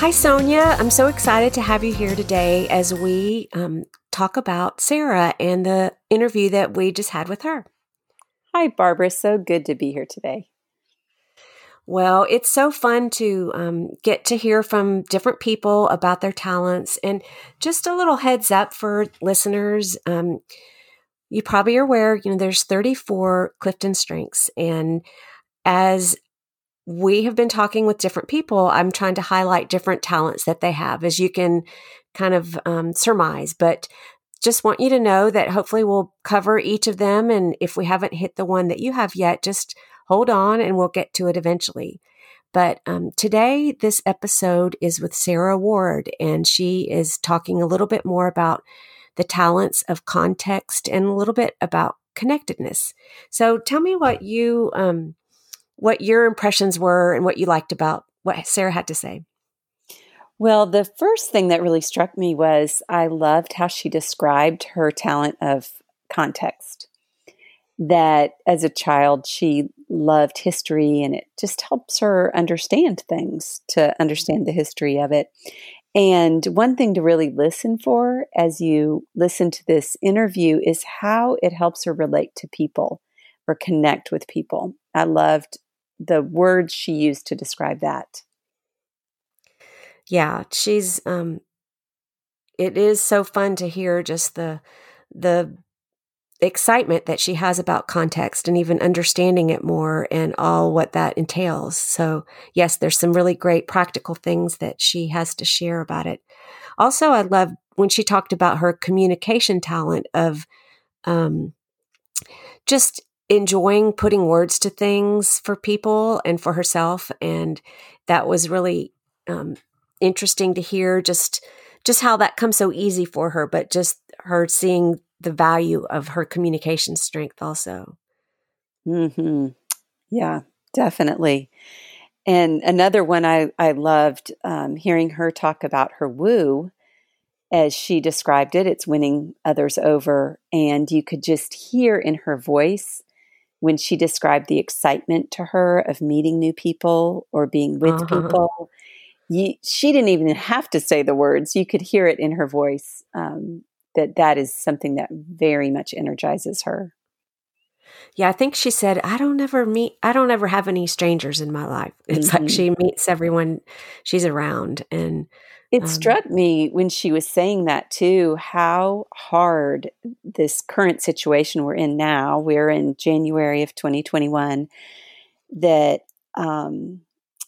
Hi, Sonia. I'm so excited to have you here today as we um, talk about Sarah and the interview that we just had with her. Hi, Barbara. So good to be here today. Well, it's so fun to um, get to hear from different people about their talents. And just a little heads up for listeners um, you probably are aware, you know, there's 34 Clifton strengths. And as we have been talking with different people. I'm trying to highlight different talents that they have, as you can kind of um, surmise. But just want you to know that hopefully we'll cover each of them. And if we haven't hit the one that you have yet, just hold on and we'll get to it eventually. But um, today, this episode is with Sarah Ward, and she is talking a little bit more about the talents of context and a little bit about connectedness. So tell me what you um, what your impressions were and what you liked about what Sarah had to say. Well, the first thing that really struck me was I loved how she described her talent of context. That as a child, she loved history and it just helps her understand things to understand the history of it. And one thing to really listen for as you listen to this interview is how it helps her relate to people or connect with people. I loved the words she used to describe that. Yeah, she's um it is so fun to hear just the the excitement that she has about context and even understanding it more and all what that entails. So, yes, there's some really great practical things that she has to share about it. Also, I love when she talked about her communication talent of um, just enjoying putting words to things for people and for herself. And that was really um, interesting to hear just just how that comes so easy for her but just her seeing the value of her communication strength also. Hmm yeah definitely. And another one i i loved um, hearing her talk about her woo as she described it it's winning others over. And you could just hear in her voice when she described the excitement to her of meeting new people or being with uh-huh. people. You, she didn't even have to say the words. You could hear it in her voice um, that that is something that very much energizes her. Yeah, I think she said, I don't ever meet, I don't ever have any strangers in my life. It's mm-hmm. like she meets everyone she's around. And it um, struck me when she was saying that too, how hard this current situation we're in now, we're in January of 2021, that um,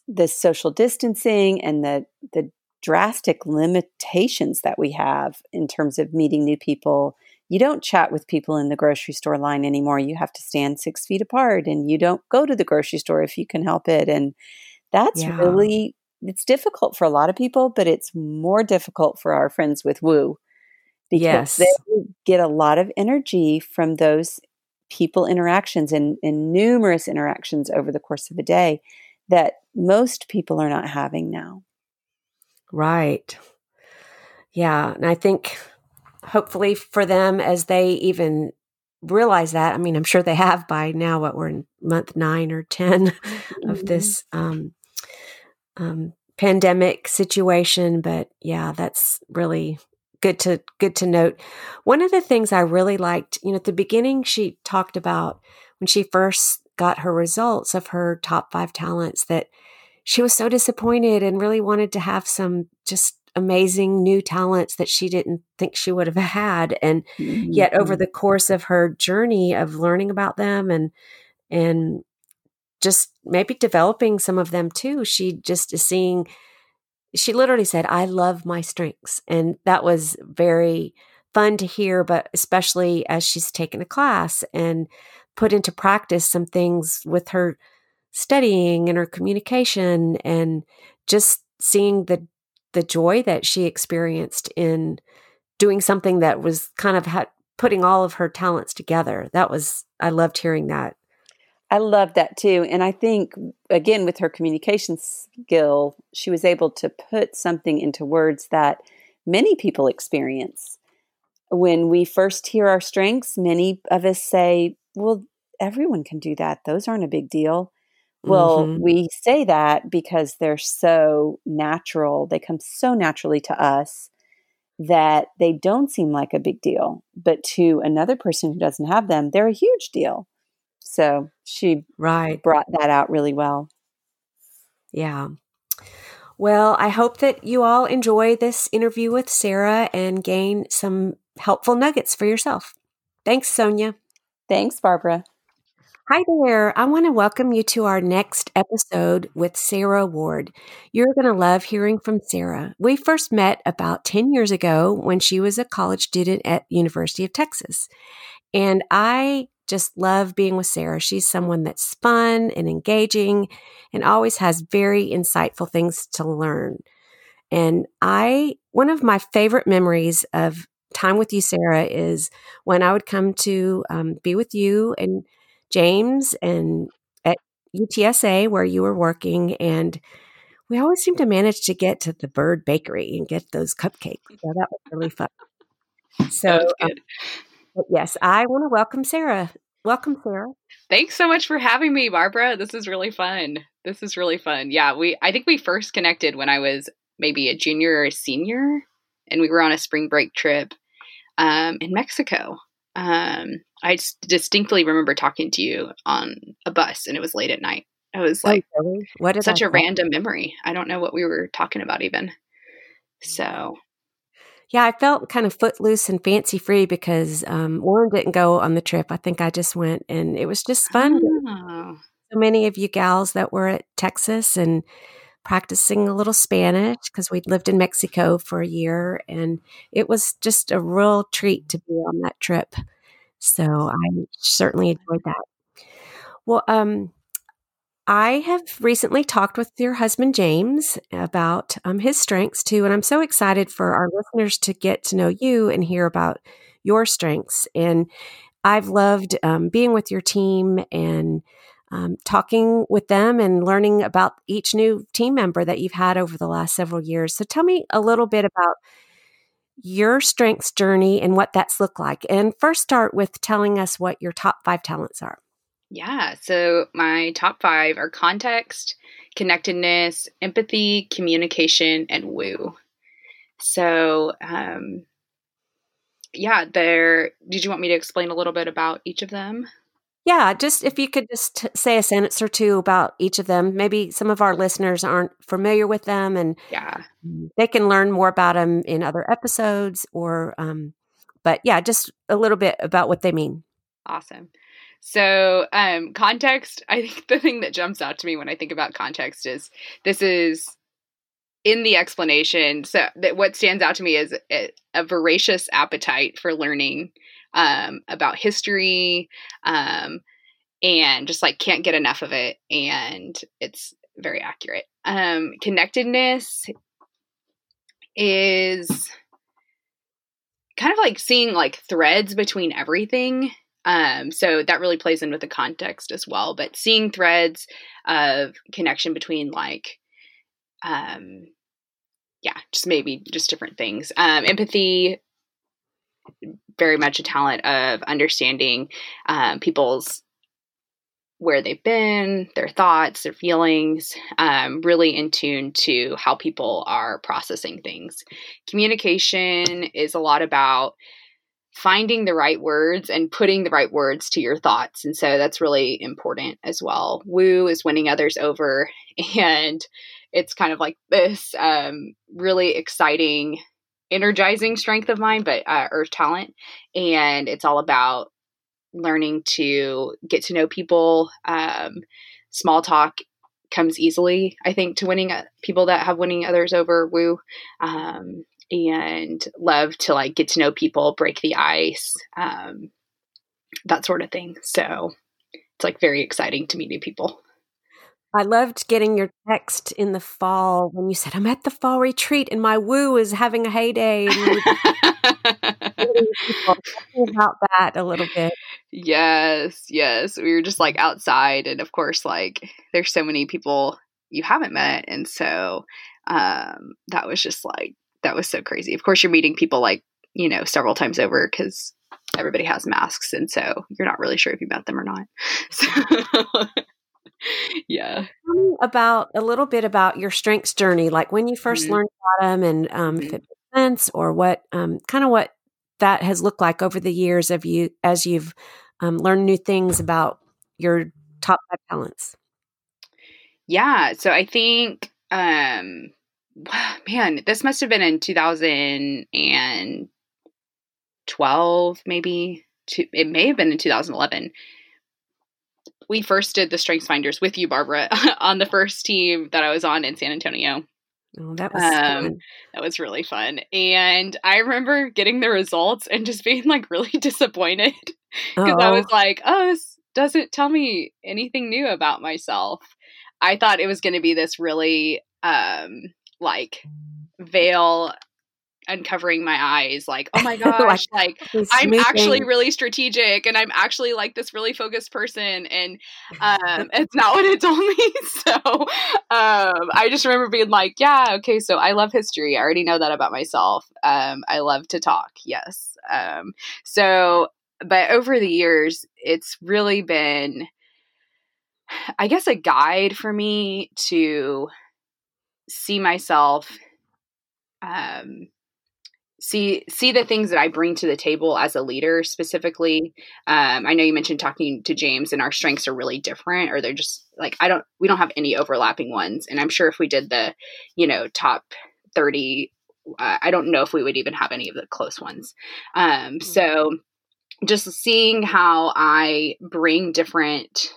the social distancing and the, the drastic limitations that we have in terms of meeting new people. You don't chat with people in the grocery store line anymore. You have to stand six feet apart and you don't go to the grocery store if you can help it. And that's yeah. really it's difficult for a lot of people, but it's more difficult for our friends with woo because yes. they get a lot of energy from those people interactions and, and numerous interactions over the course of a day that most people are not having now. Right. Yeah. And I think hopefully for them, as they even realize that, I mean, I'm sure they have by now, what we're in month nine or 10 mm-hmm. of this um, um, pandemic situation. But yeah, that's really good to good to note. One of the things I really liked, you know, at the beginning, she talked about when she first got her results of her top five talents that she was so disappointed and really wanted to have some just amazing new talents that she didn't think she would have had and mm-hmm. yet over the course of her journey of learning about them and and just maybe developing some of them too. She just is seeing, she literally said, I love my strengths. And that was very fun to hear, but especially as she's taken a class and put into practice some things with her studying and her communication and just seeing the the joy that she experienced in doing something that was kind of ha- putting all of her talents together. That was, I loved hearing that. I love that too. And I think, again, with her communication skill, she was able to put something into words that many people experience. When we first hear our strengths, many of us say, Well, everyone can do that. Those aren't a big deal. Well, mm-hmm. we say that because they're so natural. They come so naturally to us that they don't seem like a big deal. But to another person who doesn't have them, they're a huge deal. So she right. brought that out really well. Yeah. Well, I hope that you all enjoy this interview with Sarah and gain some helpful nuggets for yourself. Thanks, Sonia. Thanks, Barbara. Hi there. I want to welcome you to our next episode with Sarah Ward. You're going to love hearing from Sarah. We first met about 10 years ago when she was a college student at University of Texas. And I just love being with Sarah. She's someone that's fun and engaging and always has very insightful things to learn. And I, one of my favorite memories of time with you, Sarah, is when I would come to um, be with you and James and at UTSA where you were working. And we always seem to manage to get to the Bird Bakery and get those cupcakes. So that was really fun. So, um, yes, I want to welcome Sarah. Welcome, Sarah. Thanks so much for having me, Barbara. This is really fun. This is really fun. Yeah, we I think we first connected when I was maybe a junior or a senior, and we were on a spring break trip um, in Mexico. Um, I distinctly remember talking to you on a bus, and it was late at night. It was oh, like oh, really? what is such a random memory. I don't know what we were talking about even. So yeah, I felt kind of footloose and fancy free because um, Warren didn't go on the trip. I think I just went, and it was just fun. Oh. So many of you gals that were at Texas and practicing a little Spanish because we'd lived in Mexico for a year, and it was just a real treat to be on that trip. So I certainly enjoyed that. Well, um, I have recently talked with your husband, James, about um, his strengths too. And I'm so excited for our listeners to get to know you and hear about your strengths. And I've loved um, being with your team and um, talking with them and learning about each new team member that you've had over the last several years. So tell me a little bit about your strengths journey and what that's looked like. And first, start with telling us what your top five talents are. Yeah. So my top five are context, connectedness, empathy, communication, and woo. So, um, yeah, there. Did you want me to explain a little bit about each of them? Yeah, just if you could just say a sentence or two about each of them. Maybe some of our listeners aren't familiar with them, and yeah, they can learn more about them in other episodes. Or, um, but yeah, just a little bit about what they mean. Awesome. So, um, context, I think the thing that jumps out to me when I think about context is this is in the explanation. So, that what stands out to me is a, a voracious appetite for learning um, about history um, and just like can't get enough of it. And it's very accurate. Um, connectedness is kind of like seeing like threads between everything um, so that really plays in with the context as well. But seeing threads of connection between like, um, yeah, just maybe just different things. Um, empathy, very much a talent of understanding um, people's where they've been, their thoughts, their feelings, um, really in tune to how people are processing things. Communication is a lot about finding the right words and putting the right words to your thoughts. And so that's really important as well. Woo is winning others over. And it's kind of like this um, really exciting, energizing strength of mine, but uh, or talent. And it's all about learning to get to know people. Um, small talk comes easily, I think, to winning uh, people that have winning others over. Woo. Um, and love to like get to know people, break the ice, um, that sort of thing. So it's like very exciting to meet new people. I loved getting your text in the fall when you said, I'm at the fall retreat and my woo is having a heyday. about that a little bit. Yes, yes. We were just like outside, and of course, like there's so many people you haven't met, and so um, that was just like that was so crazy. Of course, you're meeting people like you know several times over because everybody has masks, and so you're not really sure if you met them or not. So, yeah. About a little bit about your strengths journey, like when you 1st mm-hmm. learned about them, and um, mm-hmm. if it makes sense, or what um, kind of what that has looked like over the years of you as you've um, learned new things about your top five talents. Yeah, so I think, um, man, this must have been in 2012, maybe. It may have been in 2011 we first did the strengths finders with you barbara on the first team that i was on in san antonio Oh, that was um, that was really fun. And I remember getting the results and just being like really disappointed because I was like, "Oh, this doesn't tell me anything new about myself." I thought it was going to be this really um like veil uncovering my eyes like oh my gosh like, like i'm actually really strategic and i'm actually like this really focused person and um it's not what it told me. So um i just remember being like yeah okay so i love history i already know that about myself um i love to talk yes um so but over the years it's really been i guess a guide for me to see myself um see see the things that I bring to the table as a leader specifically. Um, I know you mentioned talking to James, and our strengths are really different, or they're just like I don't we don't have any overlapping ones. And I'm sure if we did the you know top thirty, uh, I don't know if we would even have any of the close ones. Um, mm-hmm. So just seeing how I bring different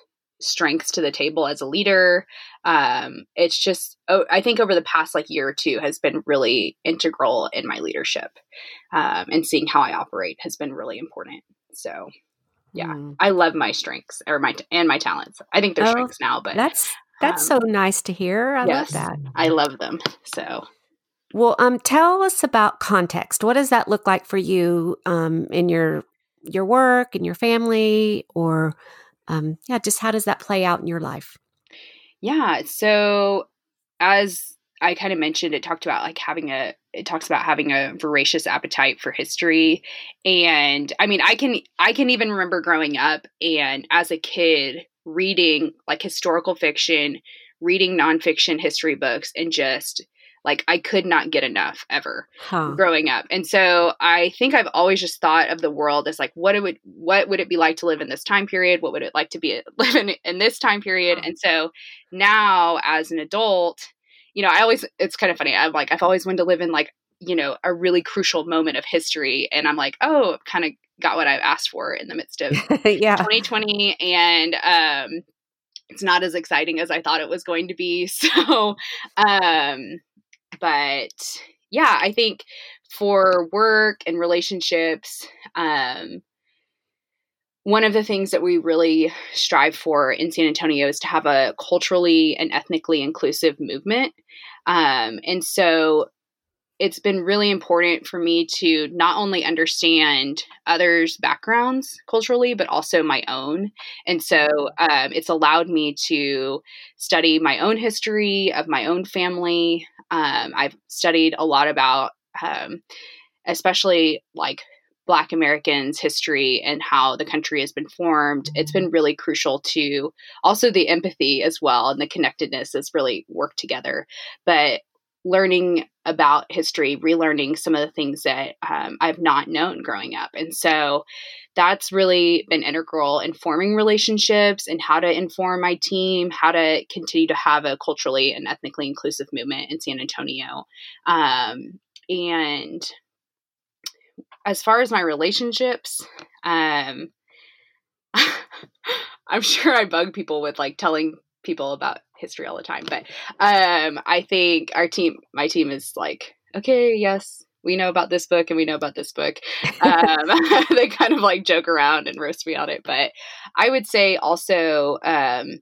strengths to the table as a leader. Um, it's just, oh, I think over the past like year or two has been really integral in my leadership. Um, and seeing how I operate has been really important. So, yeah, mm. I love my strengths or my and my talents. I think they're oh, strengths now, but that's that's um, so nice to hear. I yes, love that. I love them. So, well, um, tell us about context. What does that look like for you um, in your your work and your family, or um, yeah, just how does that play out in your life? Yeah. So as I kind of mentioned, it talked about like having a, it talks about having a voracious appetite for history. And I mean, I can, I can even remember growing up and as a kid reading like historical fiction, reading nonfiction history books and just like I could not get enough ever huh. growing up. And so I think I've always just thought of the world as like what it would what would it be like to live in this time period? What would it like to be living in, this time period? And so now as an adult, you know, I always it's kind of funny. I'm like I've always wanted to live in like, you know, a really crucial moment of history and I'm like, "Oh, kind of got what I've asked for in the midst of yeah. 2020 and um it's not as exciting as I thought it was going to be. So, um, but yeah, I think for work and relationships, um, one of the things that we really strive for in San Antonio is to have a culturally and ethnically inclusive movement. Um, and so it's been really important for me to not only understand others' backgrounds culturally, but also my own. And so um, it's allowed me to study my own history of my own family. Um, I've studied a lot about, um, especially like Black Americans' history and how the country has been formed. It's been really crucial to also the empathy as well and the connectedness has really worked together. But learning about history, relearning some of the things that um, I've not known growing up. And so that's really been integral in forming relationships and how to inform my team, how to continue to have a culturally and ethnically inclusive movement in San Antonio. Um, and as far as my relationships, um, I'm sure I bug people with like telling people about history all the time. But um, I think our team, my team is like, okay, yes, we know about this book and we know about this book. Um, they kind of like joke around and roast me on it. But I would say also, um,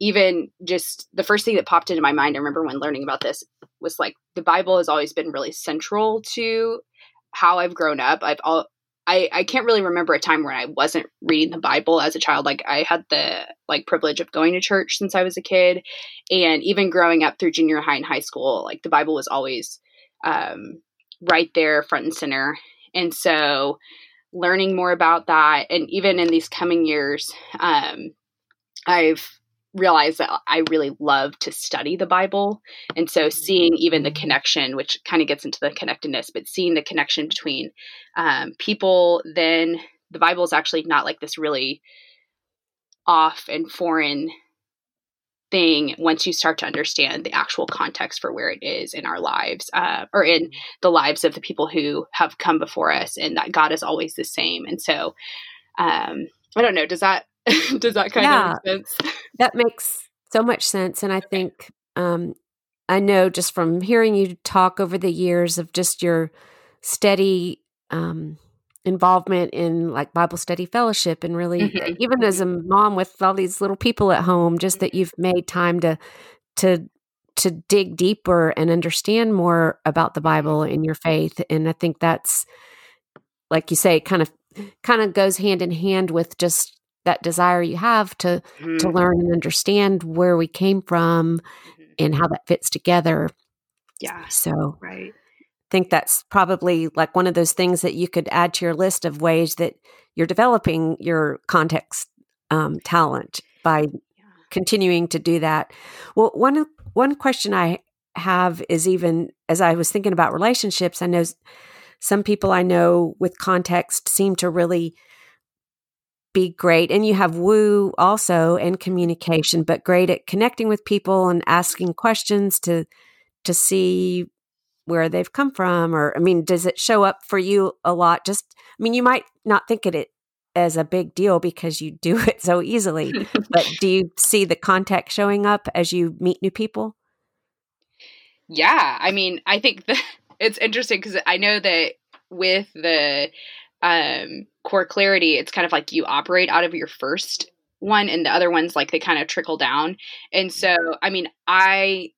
even just the first thing that popped into my mind, I remember when learning about this was like the Bible has always been really central to how I've grown up. I've all I, I can't really remember a time when I wasn't reading the Bible as a child. Like I had the like privilege of going to church since I was a kid, and even growing up through junior high and high school, like the Bible was always um, right there, front and center. And so, learning more about that, and even in these coming years, um, I've realized that I really love to study the Bible. And so seeing even the connection, which kind of gets into the connectedness, but seeing the connection between um, people, then the Bible is actually not like this really off and foreign thing once you start to understand the actual context for where it is in our lives uh, or in the lives of the people who have come before us and that God is always the same. And so um, I don't know, does that Does that kind yeah, of make sense? That makes so much sense. And I think um, I know just from hearing you talk over the years of just your steady um, involvement in like Bible study fellowship and really mm-hmm. even as a mom with all these little people at home, just that you've made time to to to dig deeper and understand more about the Bible and your faith. And I think that's like you say, kind of kind of goes hand in hand with just that desire you have to mm-hmm. to learn and understand where we came from mm-hmm. and how that fits together. Yeah. So right. I think that's probably like one of those things that you could add to your list of ways that you're developing your context um, talent by yeah. continuing to do that. Well, one one question I have is even as I was thinking about relationships, I know some people I know with context seem to really be great. And you have woo also and communication, but great at connecting with people and asking questions to to see where they've come from or I mean, does it show up for you a lot? Just I mean, you might not think of it as a big deal because you do it so easily. but do you see the context showing up as you meet new people? Yeah, I mean, I think that it's interesting because I know that with the um, core clarity, it's kind of like you operate out of your first one, and the other ones like they kind of trickle down. And so, I mean, I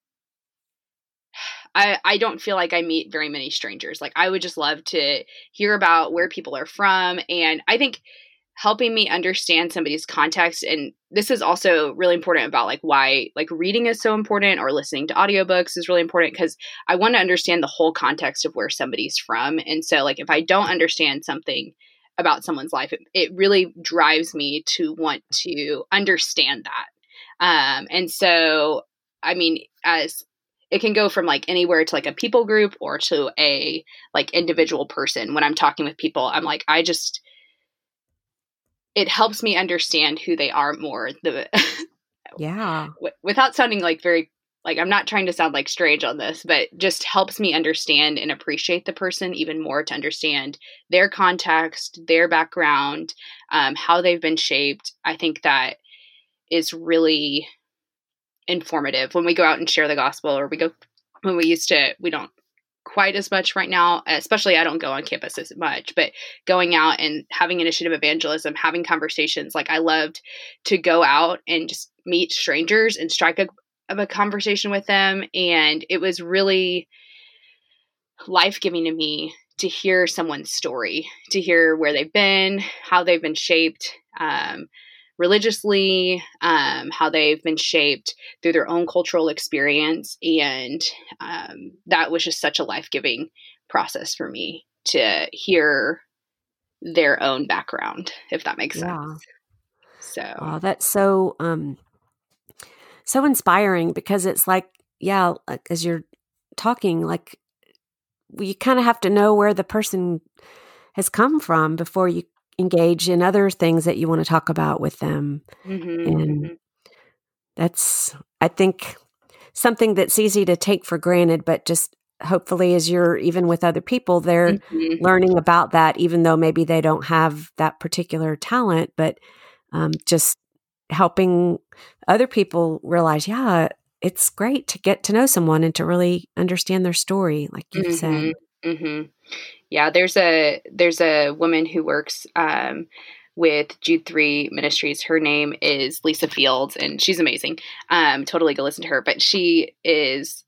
I, I don't feel like I meet very many strangers. Like I would just love to hear about where people are from. And I think helping me understand somebody's context and this is also really important about like why like reading is so important or listening to audiobooks is really important because i want to understand the whole context of where somebody's from and so like if i don't understand something about someone's life it, it really drives me to want to understand that. Um and so i mean as it can go from like anywhere to like a people group or to a like individual person. When i'm talking with people i'm like i just it helps me understand who they are more the yeah. w- without sounding like very like i'm not trying to sound like strange on this but just helps me understand and appreciate the person even more to understand their context their background um, how they've been shaped. I think that is really informative. When we go out and share the gospel or we go when we used to we don't quite as much right now, especially I don't go on campus as much, but going out and having initiative evangelism, having conversations, like I loved to go out and just meet strangers and strike a, a conversation with them. And it was really life giving to me to hear someone's story, to hear where they've been, how they've been shaped. Um, religiously, um, how they've been shaped through their own cultural experience. And um, that was just such a life giving process for me to hear their own background, if that makes yeah. sense. So, oh, that's so, um, so inspiring because it's like, yeah, as you're talking, like you kind of have to know where the person has come from before you engage in other things that you want to talk about with them. Mm-hmm, and mm-hmm. that's, I think, something that's easy to take for granted, but just hopefully as you're even with other people, they're mm-hmm. learning about that, even though maybe they don't have that particular talent, but um, just helping other people realize, yeah, it's great to get to know someone and to really understand their story, like you said. Mm-hmm. Yeah, there's a there's a woman who works um, with Jude 3 Ministries. Her name is Lisa Fields, and she's amazing. Um, totally go listen to her. But she is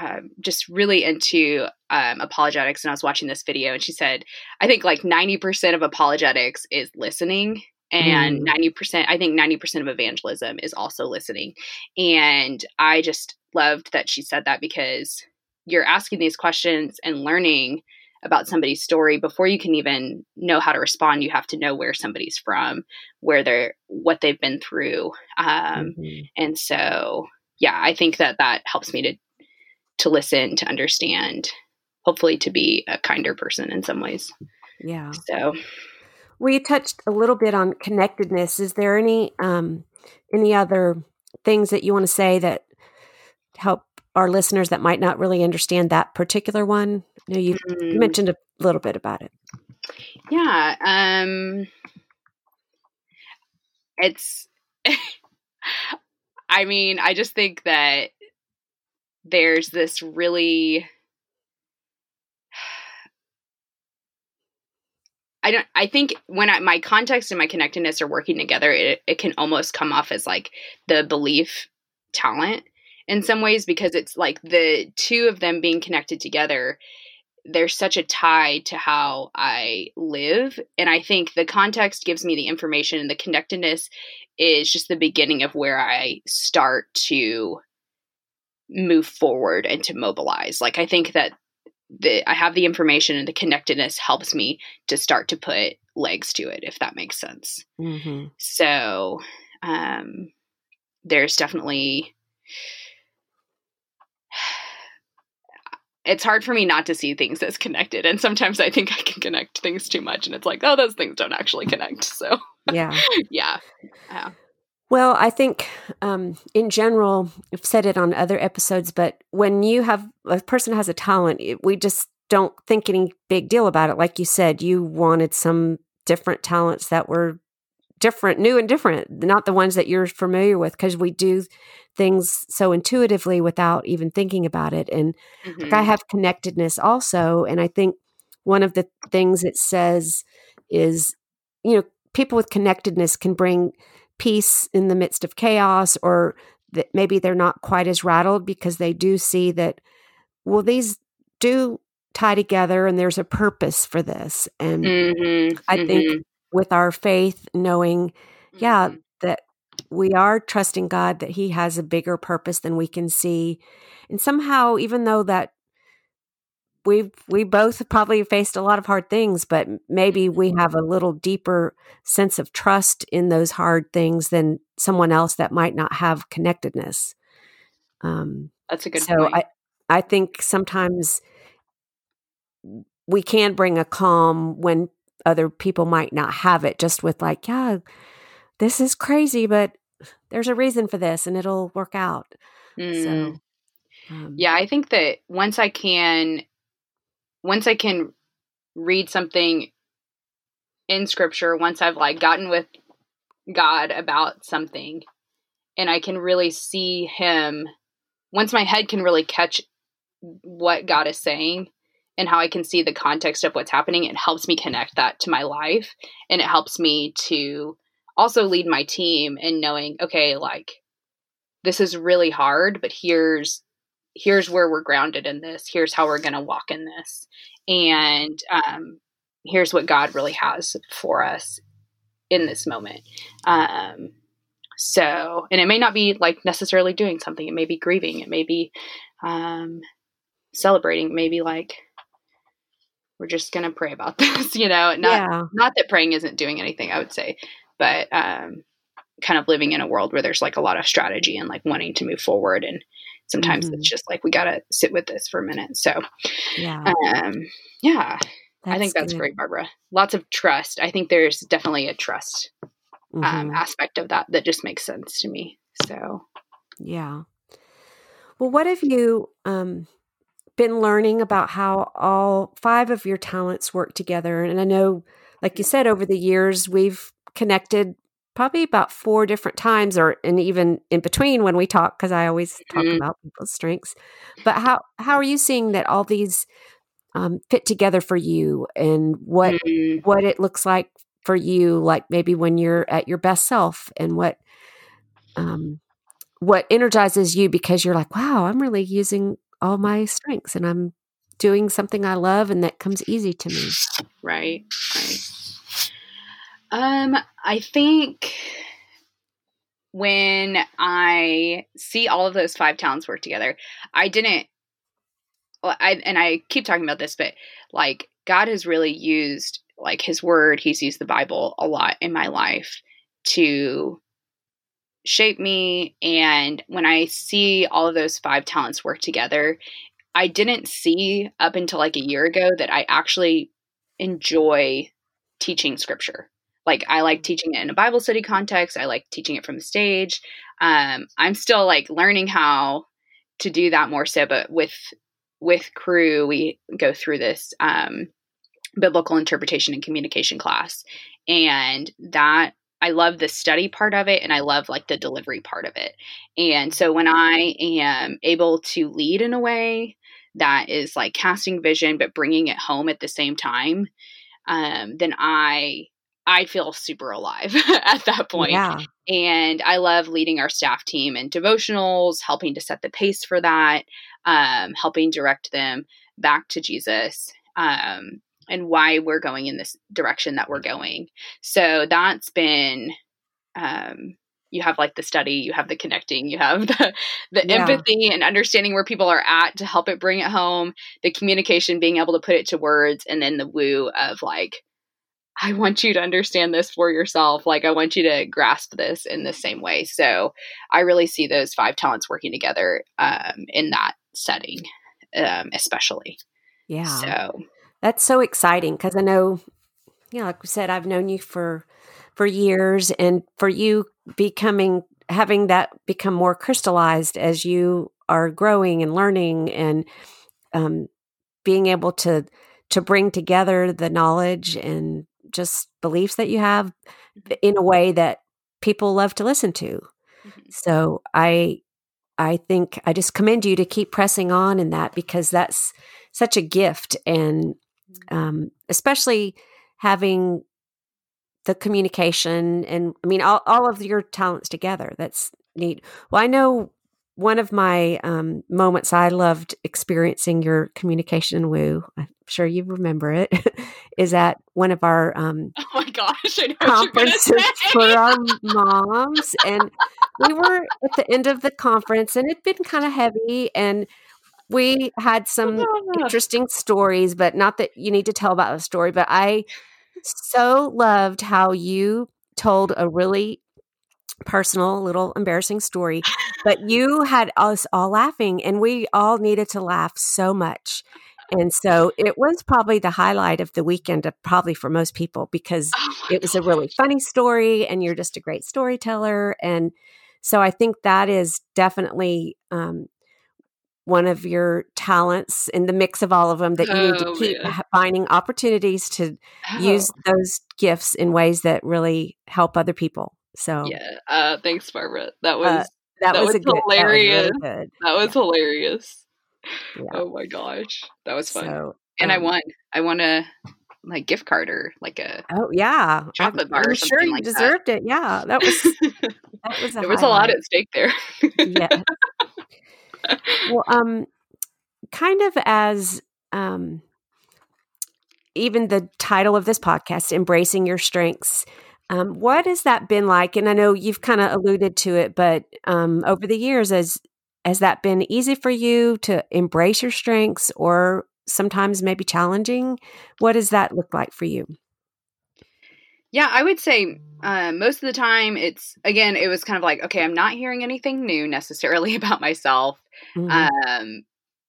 um, just really into um, apologetics. And I was watching this video, and she said, I think like 90% of apologetics is listening. And mm. 90%, I think 90% of evangelism is also listening. And I just loved that she said that because you're asking these questions and learning about somebody's story before you can even know how to respond you have to know where somebody's from where they're what they've been through um, mm-hmm. and so yeah i think that that helps me to to listen to understand hopefully to be a kinder person in some ways. Yeah. So. We touched a little bit on connectedness. Is there any um any other things that you want to say that help our listeners that might not really understand that particular one know, you mm. mentioned a little bit about it. Yeah. Um, it's, I mean, I just think that there's this really, I don't, I think when I, my context and my connectedness are working together, it, it can almost come off as like the belief talent in some ways because it's like the two of them being connected together there's such a tie to how I live. And I think the context gives me the information, and the connectedness is just the beginning of where I start to move forward and to mobilize. Like, I think that the, I have the information, and the connectedness helps me to start to put legs to it, if that makes sense. Mm-hmm. So, um, there's definitely it's hard for me not to see things as connected and sometimes i think i can connect things too much and it's like oh those things don't actually connect so. Yeah. Yeah. Yeah. Well i think um, in general i've said it on other episodes but when you have a person has a talent we just don't think any big deal about it. Like you said you wanted some different talents that were different new and different not the ones that you're familiar with because we do things so intuitively without even thinking about it. And mm-hmm. like I mm-hmm. have connectedness also. And I think one of the things it says is, you know, people with connectedness can bring peace in the midst of chaos or that maybe they're not quite as rattled because they do see that well these do tie together and there's a purpose for this and mm-hmm, i mm-hmm. think with our faith knowing yeah mm-hmm. that we are trusting God that He has a bigger purpose than we can see. And somehow, even though that we we both probably faced a lot of hard things, but maybe we mm-hmm. have a little deeper sense of trust in those hard things than someone else that might not have connectedness. Um, That's a good so point. I I think sometimes we can bring a calm when other people might not have it. Just with like, yeah, this is crazy, but there's a reason for this and it'll work out. Mm. So, um, yeah, I think that once I can, once I can read something in scripture, once I've like gotten with God about something and I can really see Him, once my head can really catch what God is saying and how I can see the context of what's happening, it helps me connect that to my life and it helps me to also lead my team in knowing, okay, like this is really hard, but here's here's where we're grounded in this. Here's how we're going to walk in this. And um, here's what God really has for us in this moment. Um, so, and it may not be like necessarily doing something. It may be grieving. It may be um, celebrating. Maybe like we're just gonna pray about this. You know, not yeah. not that praying isn't doing anything. I would say, but um, kind of living in a world where there's like a lot of strategy and like wanting to move forward and sometimes mm-hmm. it's just like we got to sit with this for a minute so yeah um yeah that's i think that's good. great barbara lots of trust i think there's definitely a trust um, mm-hmm. aspect of that that just makes sense to me so yeah well what have you um been learning about how all five of your talents work together and i know like you said over the years we've connected probably about four different times or and even in between when we talk because i always talk mm-hmm. about people's strengths but how how are you seeing that all these um, fit together for you and what mm-hmm. what it looks like for you like maybe when you're at your best self and what um what energizes you because you're like wow i'm really using all my strengths and i'm doing something i love and that comes easy to me. Right right. Um i think when i see all of those five talents work together i didn't well, I and I keep talking about this, but like God has really used like his word, he's used the Bible a lot in my life to shape me and when I see all of those five talents work together, I didn't see up until like a year ago that I actually enjoy teaching scripture. Like I like teaching it in a Bible study context. I like teaching it from the stage. Um, I'm still like learning how to do that more so, but with with Cru, we go through this um, biblical interpretation and communication class, and that I love the study part of it, and I love like the delivery part of it. And so when I am able to lead in a way that is like casting vision but bringing it home at the same time, um, then I I feel super alive at that point. Yeah. And I love leading our staff team and devotionals, helping to set the pace for that um, helping direct them back to Jesus um, and why we're going in this direction that we're going. So that's been. Um, you have like the study, you have the connecting, you have the the yeah. empathy and understanding where people are at to help it bring it home, the communication, being able to put it to words, and then the woo of like, I want you to understand this for yourself. Like, I want you to grasp this in the same way. So, I really see those five talents working together um, in that setting, um, especially. Yeah. So that's so exciting because I know, you know, like we said, I've known you for for years, and for you becoming having that become more crystallized as you are growing and learning and um, being able to to bring together the knowledge and just beliefs that you have mm-hmm. in a way that people love to listen to. Mm-hmm. So I I think I just commend you to keep pressing on in that because that's such a gift. And. Um, especially having the communication and I mean, all, all of your talents together. That's neat. Well, I know one of my um, moments I loved experiencing your communication woo. I'm sure you remember it. is at one of our um, oh my gosh conferences for our moms, and we were at the end of the conference, and it'd been kind of heavy, and we had some interesting stories, but not that you need to tell about the story. But I so loved how you told a really personal, little embarrassing story, but you had us all laughing, and we all needed to laugh so much. And so it was probably the highlight of the weekend, of probably for most people, because oh it was a really funny story, and you're just a great storyteller. And so I think that is definitely um, one of your talents in the mix of all of them that you need to oh, keep finding opportunities to oh. use those gifts in ways that really help other people. So yeah, uh, thanks, Barbara. That uh, was uh, that, that, was, was hilarious. That was, really that was yeah. hilarious. Yeah. Oh my gosh, that was fun. So, and um, I won. I won a like gift card or like a oh yeah chocolate bar. I'm sure you like deserved that. it. Yeah, that was that was. there was a lot at stake there. yeah. Well, um, kind of as um, even the title of this podcast, embracing your strengths. Um, what has that been like? And I know you've kind of alluded to it, but um, over the years, as has that been easy for you to embrace your strengths, or sometimes maybe challenging? What does that look like for you? Yeah, I would say uh, most of the time it's again it was kind of like okay, I'm not hearing anything new necessarily about myself, mm-hmm. um,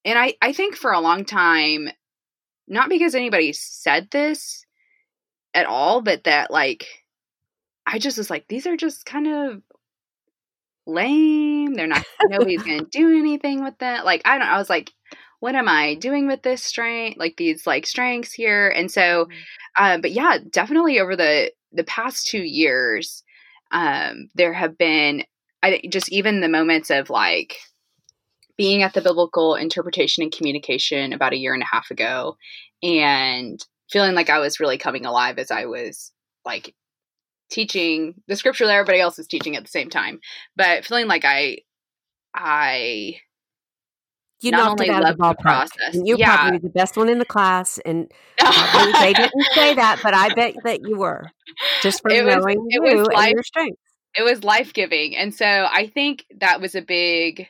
and I I think for a long time, not because anybody said this at all, but that like I just was like these are just kind of lame. They're not nobody's gonna do anything with that. Like I don't. I was like, what am I doing with this strength? Like these like strengths here, and so, um, but yeah, definitely over the the past two years, um, there have been I just even the moments of like being at the biblical interpretation and communication about a year and a half ago, and feeling like I was really coming alive as I was like teaching the scripture that everybody else is teaching at the same time, but feeling like I I you not knocked it out of the ballpark. Process. And you're yeah. probably the best one in the class. And they didn't say that, but I bet that you were just from it knowing was, you was life, and your strengths. It was life giving, and so I think that was a big,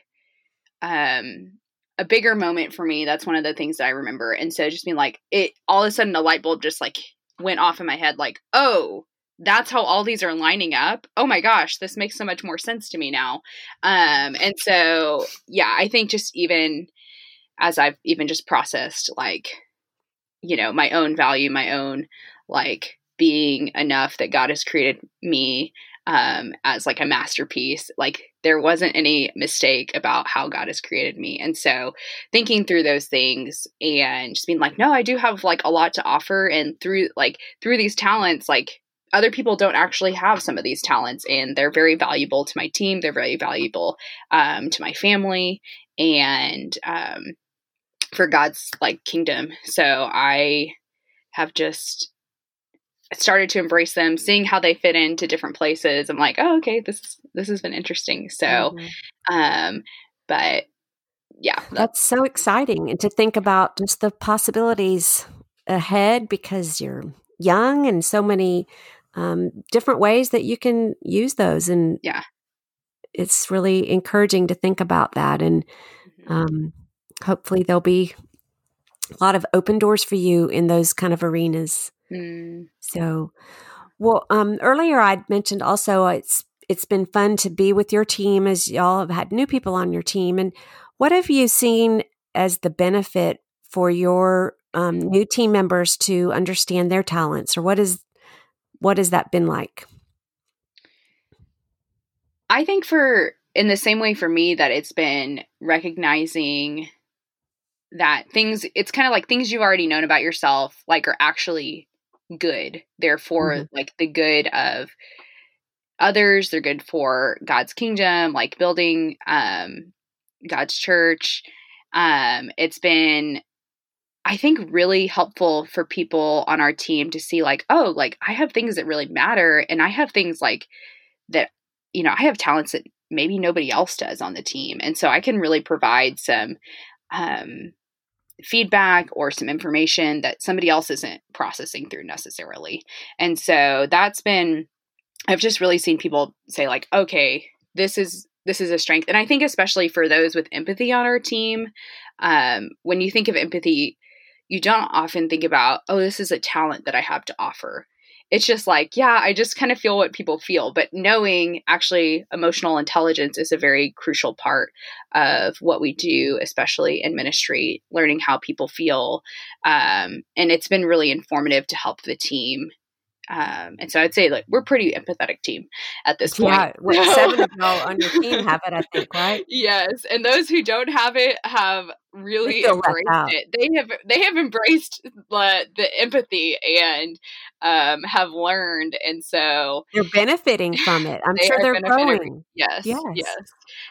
um, a bigger moment for me. That's one of the things that I remember. And so just being like, it all of a sudden, a light bulb just like went off in my head. Like, oh, that's how all these are lining up. Oh my gosh, this makes so much more sense to me now. Um, and so, yeah, I think just even as I've even just processed, like, you know, my own value, my own, like, being enough that God has created me um, as like a masterpiece. Like there wasn't any mistake about how God has created me. And so thinking through those things and just being like, no, I do have like a lot to offer. And through like through these talents, like other people don't actually have some of these talents and they're very valuable to my team they're very valuable um, to my family and um, for god's like kingdom. So i have just started to embrace them seeing how they fit into different places. I'm like oh okay this is this has been interesting. So mm-hmm. um but yeah that's, that's so exciting and to think about just the possibilities ahead because you're young and so many um, different ways that you can use those. And yeah, it's really encouraging to think about that. And mm-hmm. um, hopefully there'll be a lot of open doors for you in those kind of arenas. Mm. So, well, um, earlier I'd mentioned also it's it's been fun to be with your team as y'all have had new people on your team. And what have you seen as the benefit for your um, new team members to understand their talents, or what is what has that been like? I think for in the same way for me that it's been recognizing that things it's kind of like things you've already known about yourself like are actually good. Therefore mm-hmm. like the good of others, they're good for God's kingdom, like building um God's church. Um it's been I think really helpful for people on our team to see like, oh, like I have things that really matter and I have things like that you know, I have talents that maybe nobody else does on the team. And so I can really provide some um feedback or some information that somebody else isn't processing through necessarily. And so that's been I've just really seen people say like, okay, this is this is a strength. And I think especially for those with empathy on our team, um, when you think of empathy, you don't often think about, oh, this is a talent that I have to offer. It's just like, yeah, I just kind of feel what people feel. But knowing actually emotional intelligence is a very crucial part of what we do, especially in ministry, learning how people feel. Um, and it's been really informative to help the team um, and so I'd say like we're pretty empathetic team at this point. Yeah, well, seven of y'all on your team have it, I think, right? Yes, and those who don't have it have really embraced it. They have they have embraced the the empathy and um, have learned, and so they're benefiting from it. I'm sure they're growing. Yes, yes, yes.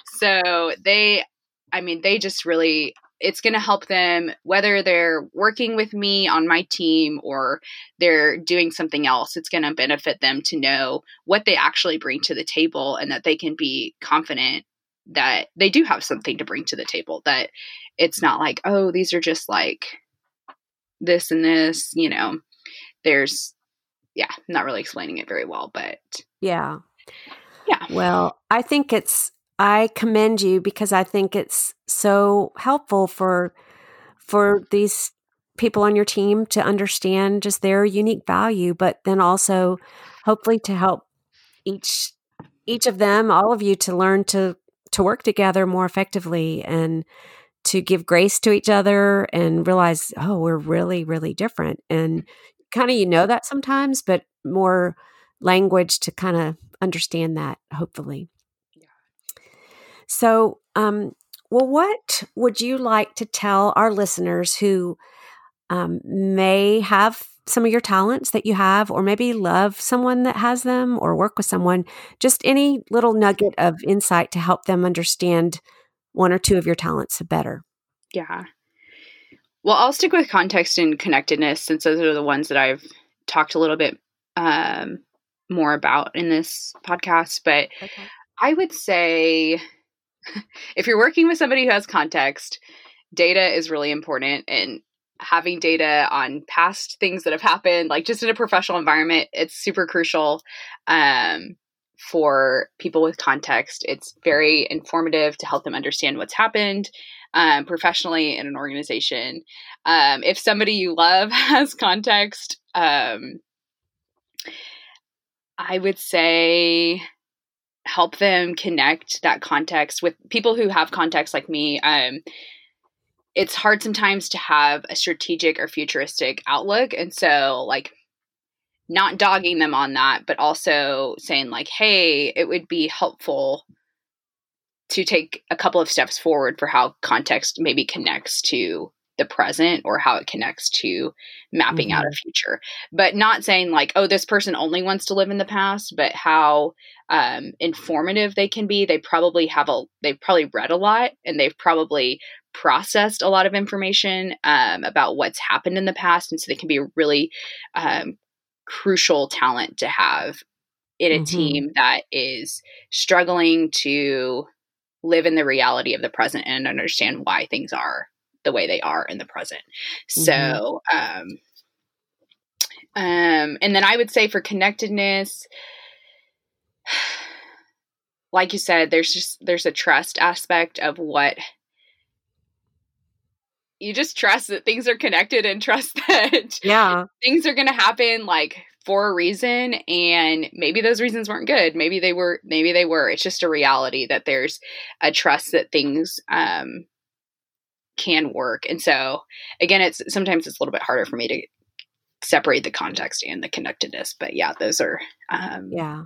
So they, I mean, they just really it's going to help them whether they're working with me on my team or they're doing something else it's going to benefit them to know what they actually bring to the table and that they can be confident that they do have something to bring to the table that it's not like oh these are just like this and this you know? There's yeah I'm not really explaining it very well but yeah. Yeah. Well i think it's I commend you because I think it's so helpful for for these people on your team to understand just their unique value, but then also hopefully to help each each of them, all of you to learn to to work together more effectively and to give grace to each other and realize, oh, we're really, really different. And kind of you know that sometimes, but more language to kind of understand that, hopefully. So, um, well, what would you like to tell our listeners who um, may have some of your talents that you have, or maybe love someone that has them, or work with someone? Just any little nugget of insight to help them understand one or two of your talents better. Yeah. Well, I'll stick with context and connectedness since those are the ones that I've talked a little bit um, more about in this podcast, but okay. I would say if you're working with somebody who has context, data is really important and having data on past things that have happened like just in a professional environment it's super crucial um, for people with context. It's very informative to help them understand what's happened um, professionally in an organization. Um, if somebody you love has context um, i would say help them connect that context with people who have context like me um, it's hard sometimes to have a strategic or futuristic outlook. And so, like, not dogging them on that, but also saying, like, hey, it would be helpful to take a couple of steps forward for how context maybe connects to the present or how it connects to mapping mm-hmm. out a mm-hmm. future but not saying like oh this person only wants to live in the past but how um, informative they can be they probably have a they've probably read a lot and they've probably processed a lot of information um, about what's happened in the past and so they can be a really um, crucial talent to have in a mm-hmm. team that is struggling to live in the reality of the present and understand why things are the way they are in the present. Mm-hmm. So, um, um, and then I would say for connectedness, like you said, there's just there's a trust aspect of what you just trust that things are connected and trust that yeah things are going to happen like for a reason and maybe those reasons weren't good maybe they were maybe they were it's just a reality that there's a trust that things um can work. And so again, it's sometimes it's a little bit harder for me to separate the context and the connectedness. But yeah, those are um yeah.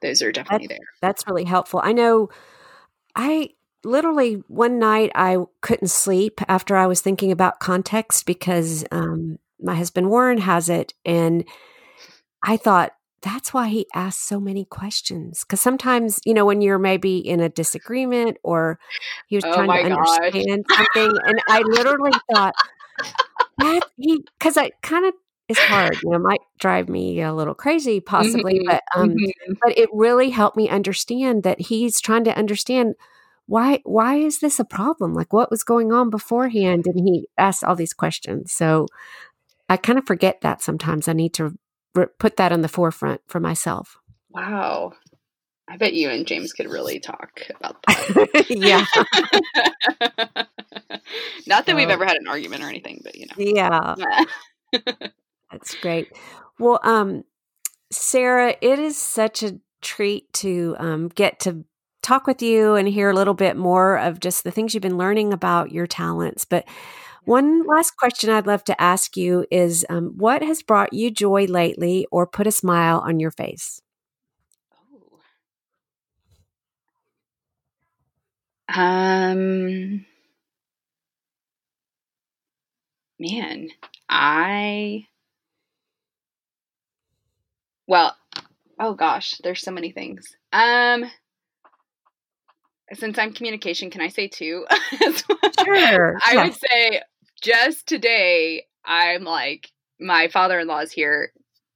Those are definitely that's, there. That's really helpful. I know I literally one night I couldn't sleep after I was thinking about context because um my husband Warren has it and I thought that's why he asks so many questions. Because sometimes, you know, when you're maybe in a disagreement or he was oh trying to gosh. understand something, and I literally thought that he, because I kind of it's hard, you know, might drive me a little crazy possibly, mm-hmm. but um, mm-hmm. but it really helped me understand that he's trying to understand why why is this a problem? Like what was going on beforehand, and he asked all these questions. So I kind of forget that sometimes. I need to put that on the forefront for myself. Wow. I bet you and James could really talk about that. yeah. Not that so, we've ever had an argument or anything, but you know. Yeah. That's great. Well, um, Sarah, it is such a treat to um, get to talk with you and hear a little bit more of just the things you've been learning about your talents. But one last question I'd love to ask you is um, what has brought you joy lately or put a smile on your face? Oh. Um, man, I, well, oh gosh, there's so many things. Um, since I'm communication, can I say two? sure. I yeah. would say just today, I'm like, my father in law is here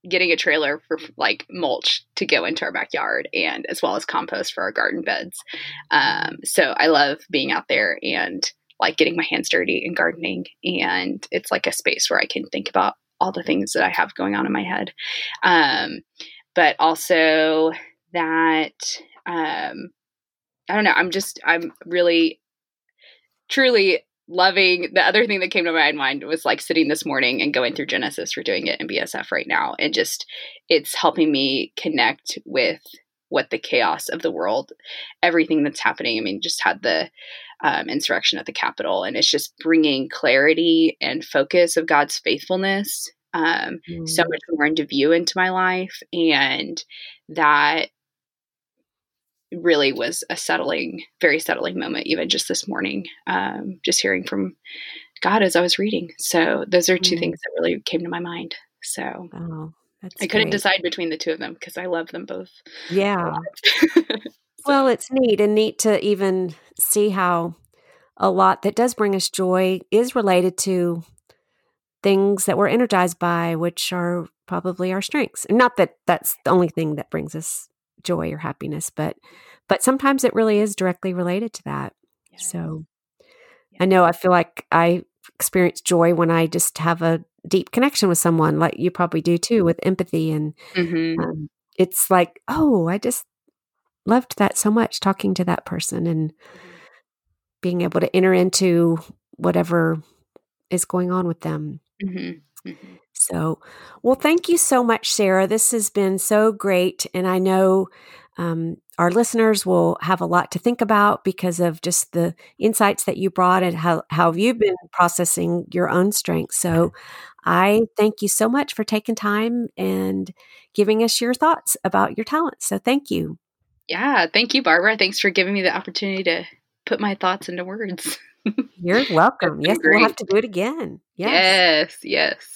getting a trailer for like mulch to go into our backyard and as well as compost for our garden beds. Um, so I love being out there and like getting my hands dirty and gardening. And it's like a space where I can think about all the things that I have going on in my head. Um, but also that, um, I don't know, I'm just, I'm really, truly loving the other thing that came to my mind was like sitting this morning and going through Genesis. We're doing it in BSF right now, and just it's helping me connect with what the chaos of the world, everything that's happening. I mean, just had the um, insurrection at the Capitol, and it's just bringing clarity and focus of God's faithfulness um, mm. so much more into view into my life, and that really was a settling, very settling moment, even just this morning, um, just hearing from God as I was reading. So those are two mm. things that really came to my mind. So oh, I couldn't great. decide between the two of them because I love them both. Yeah. so. Well, it's neat and neat to even see how a lot that does bring us joy is related to things that we're energized by, which are probably our strengths. Not that that's the only thing that brings us joy or happiness, but but sometimes it really is directly related to that. So I know I feel like I experience joy when I just have a deep connection with someone, like you probably do too, with empathy. And mm-hmm. um, it's like, oh, I just loved that so much talking to that person and mm-hmm. being able to enter into whatever is going on with them. Mm-hmm. Mm-hmm. So, well, thank you so much, Sarah. This has been so great. And I know um, our listeners will have a lot to think about because of just the insights that you brought and how, how you've been processing your own strengths. So I thank you so much for taking time and giving us your thoughts about your talents. So thank you. Yeah, thank you, Barbara. Thanks for giving me the opportunity to put my thoughts into words. You're welcome. yes, great. we'll have to do it again. Yes, yes. yes.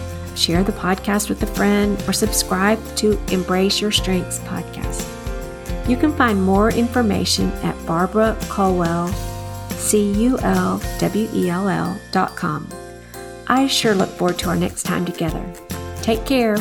share the podcast with a friend, or subscribe to Embrace Your Strengths podcast. You can find more information at Barbara Culwell, C U L W L L dot com. I sure look forward to our next time together. Take care.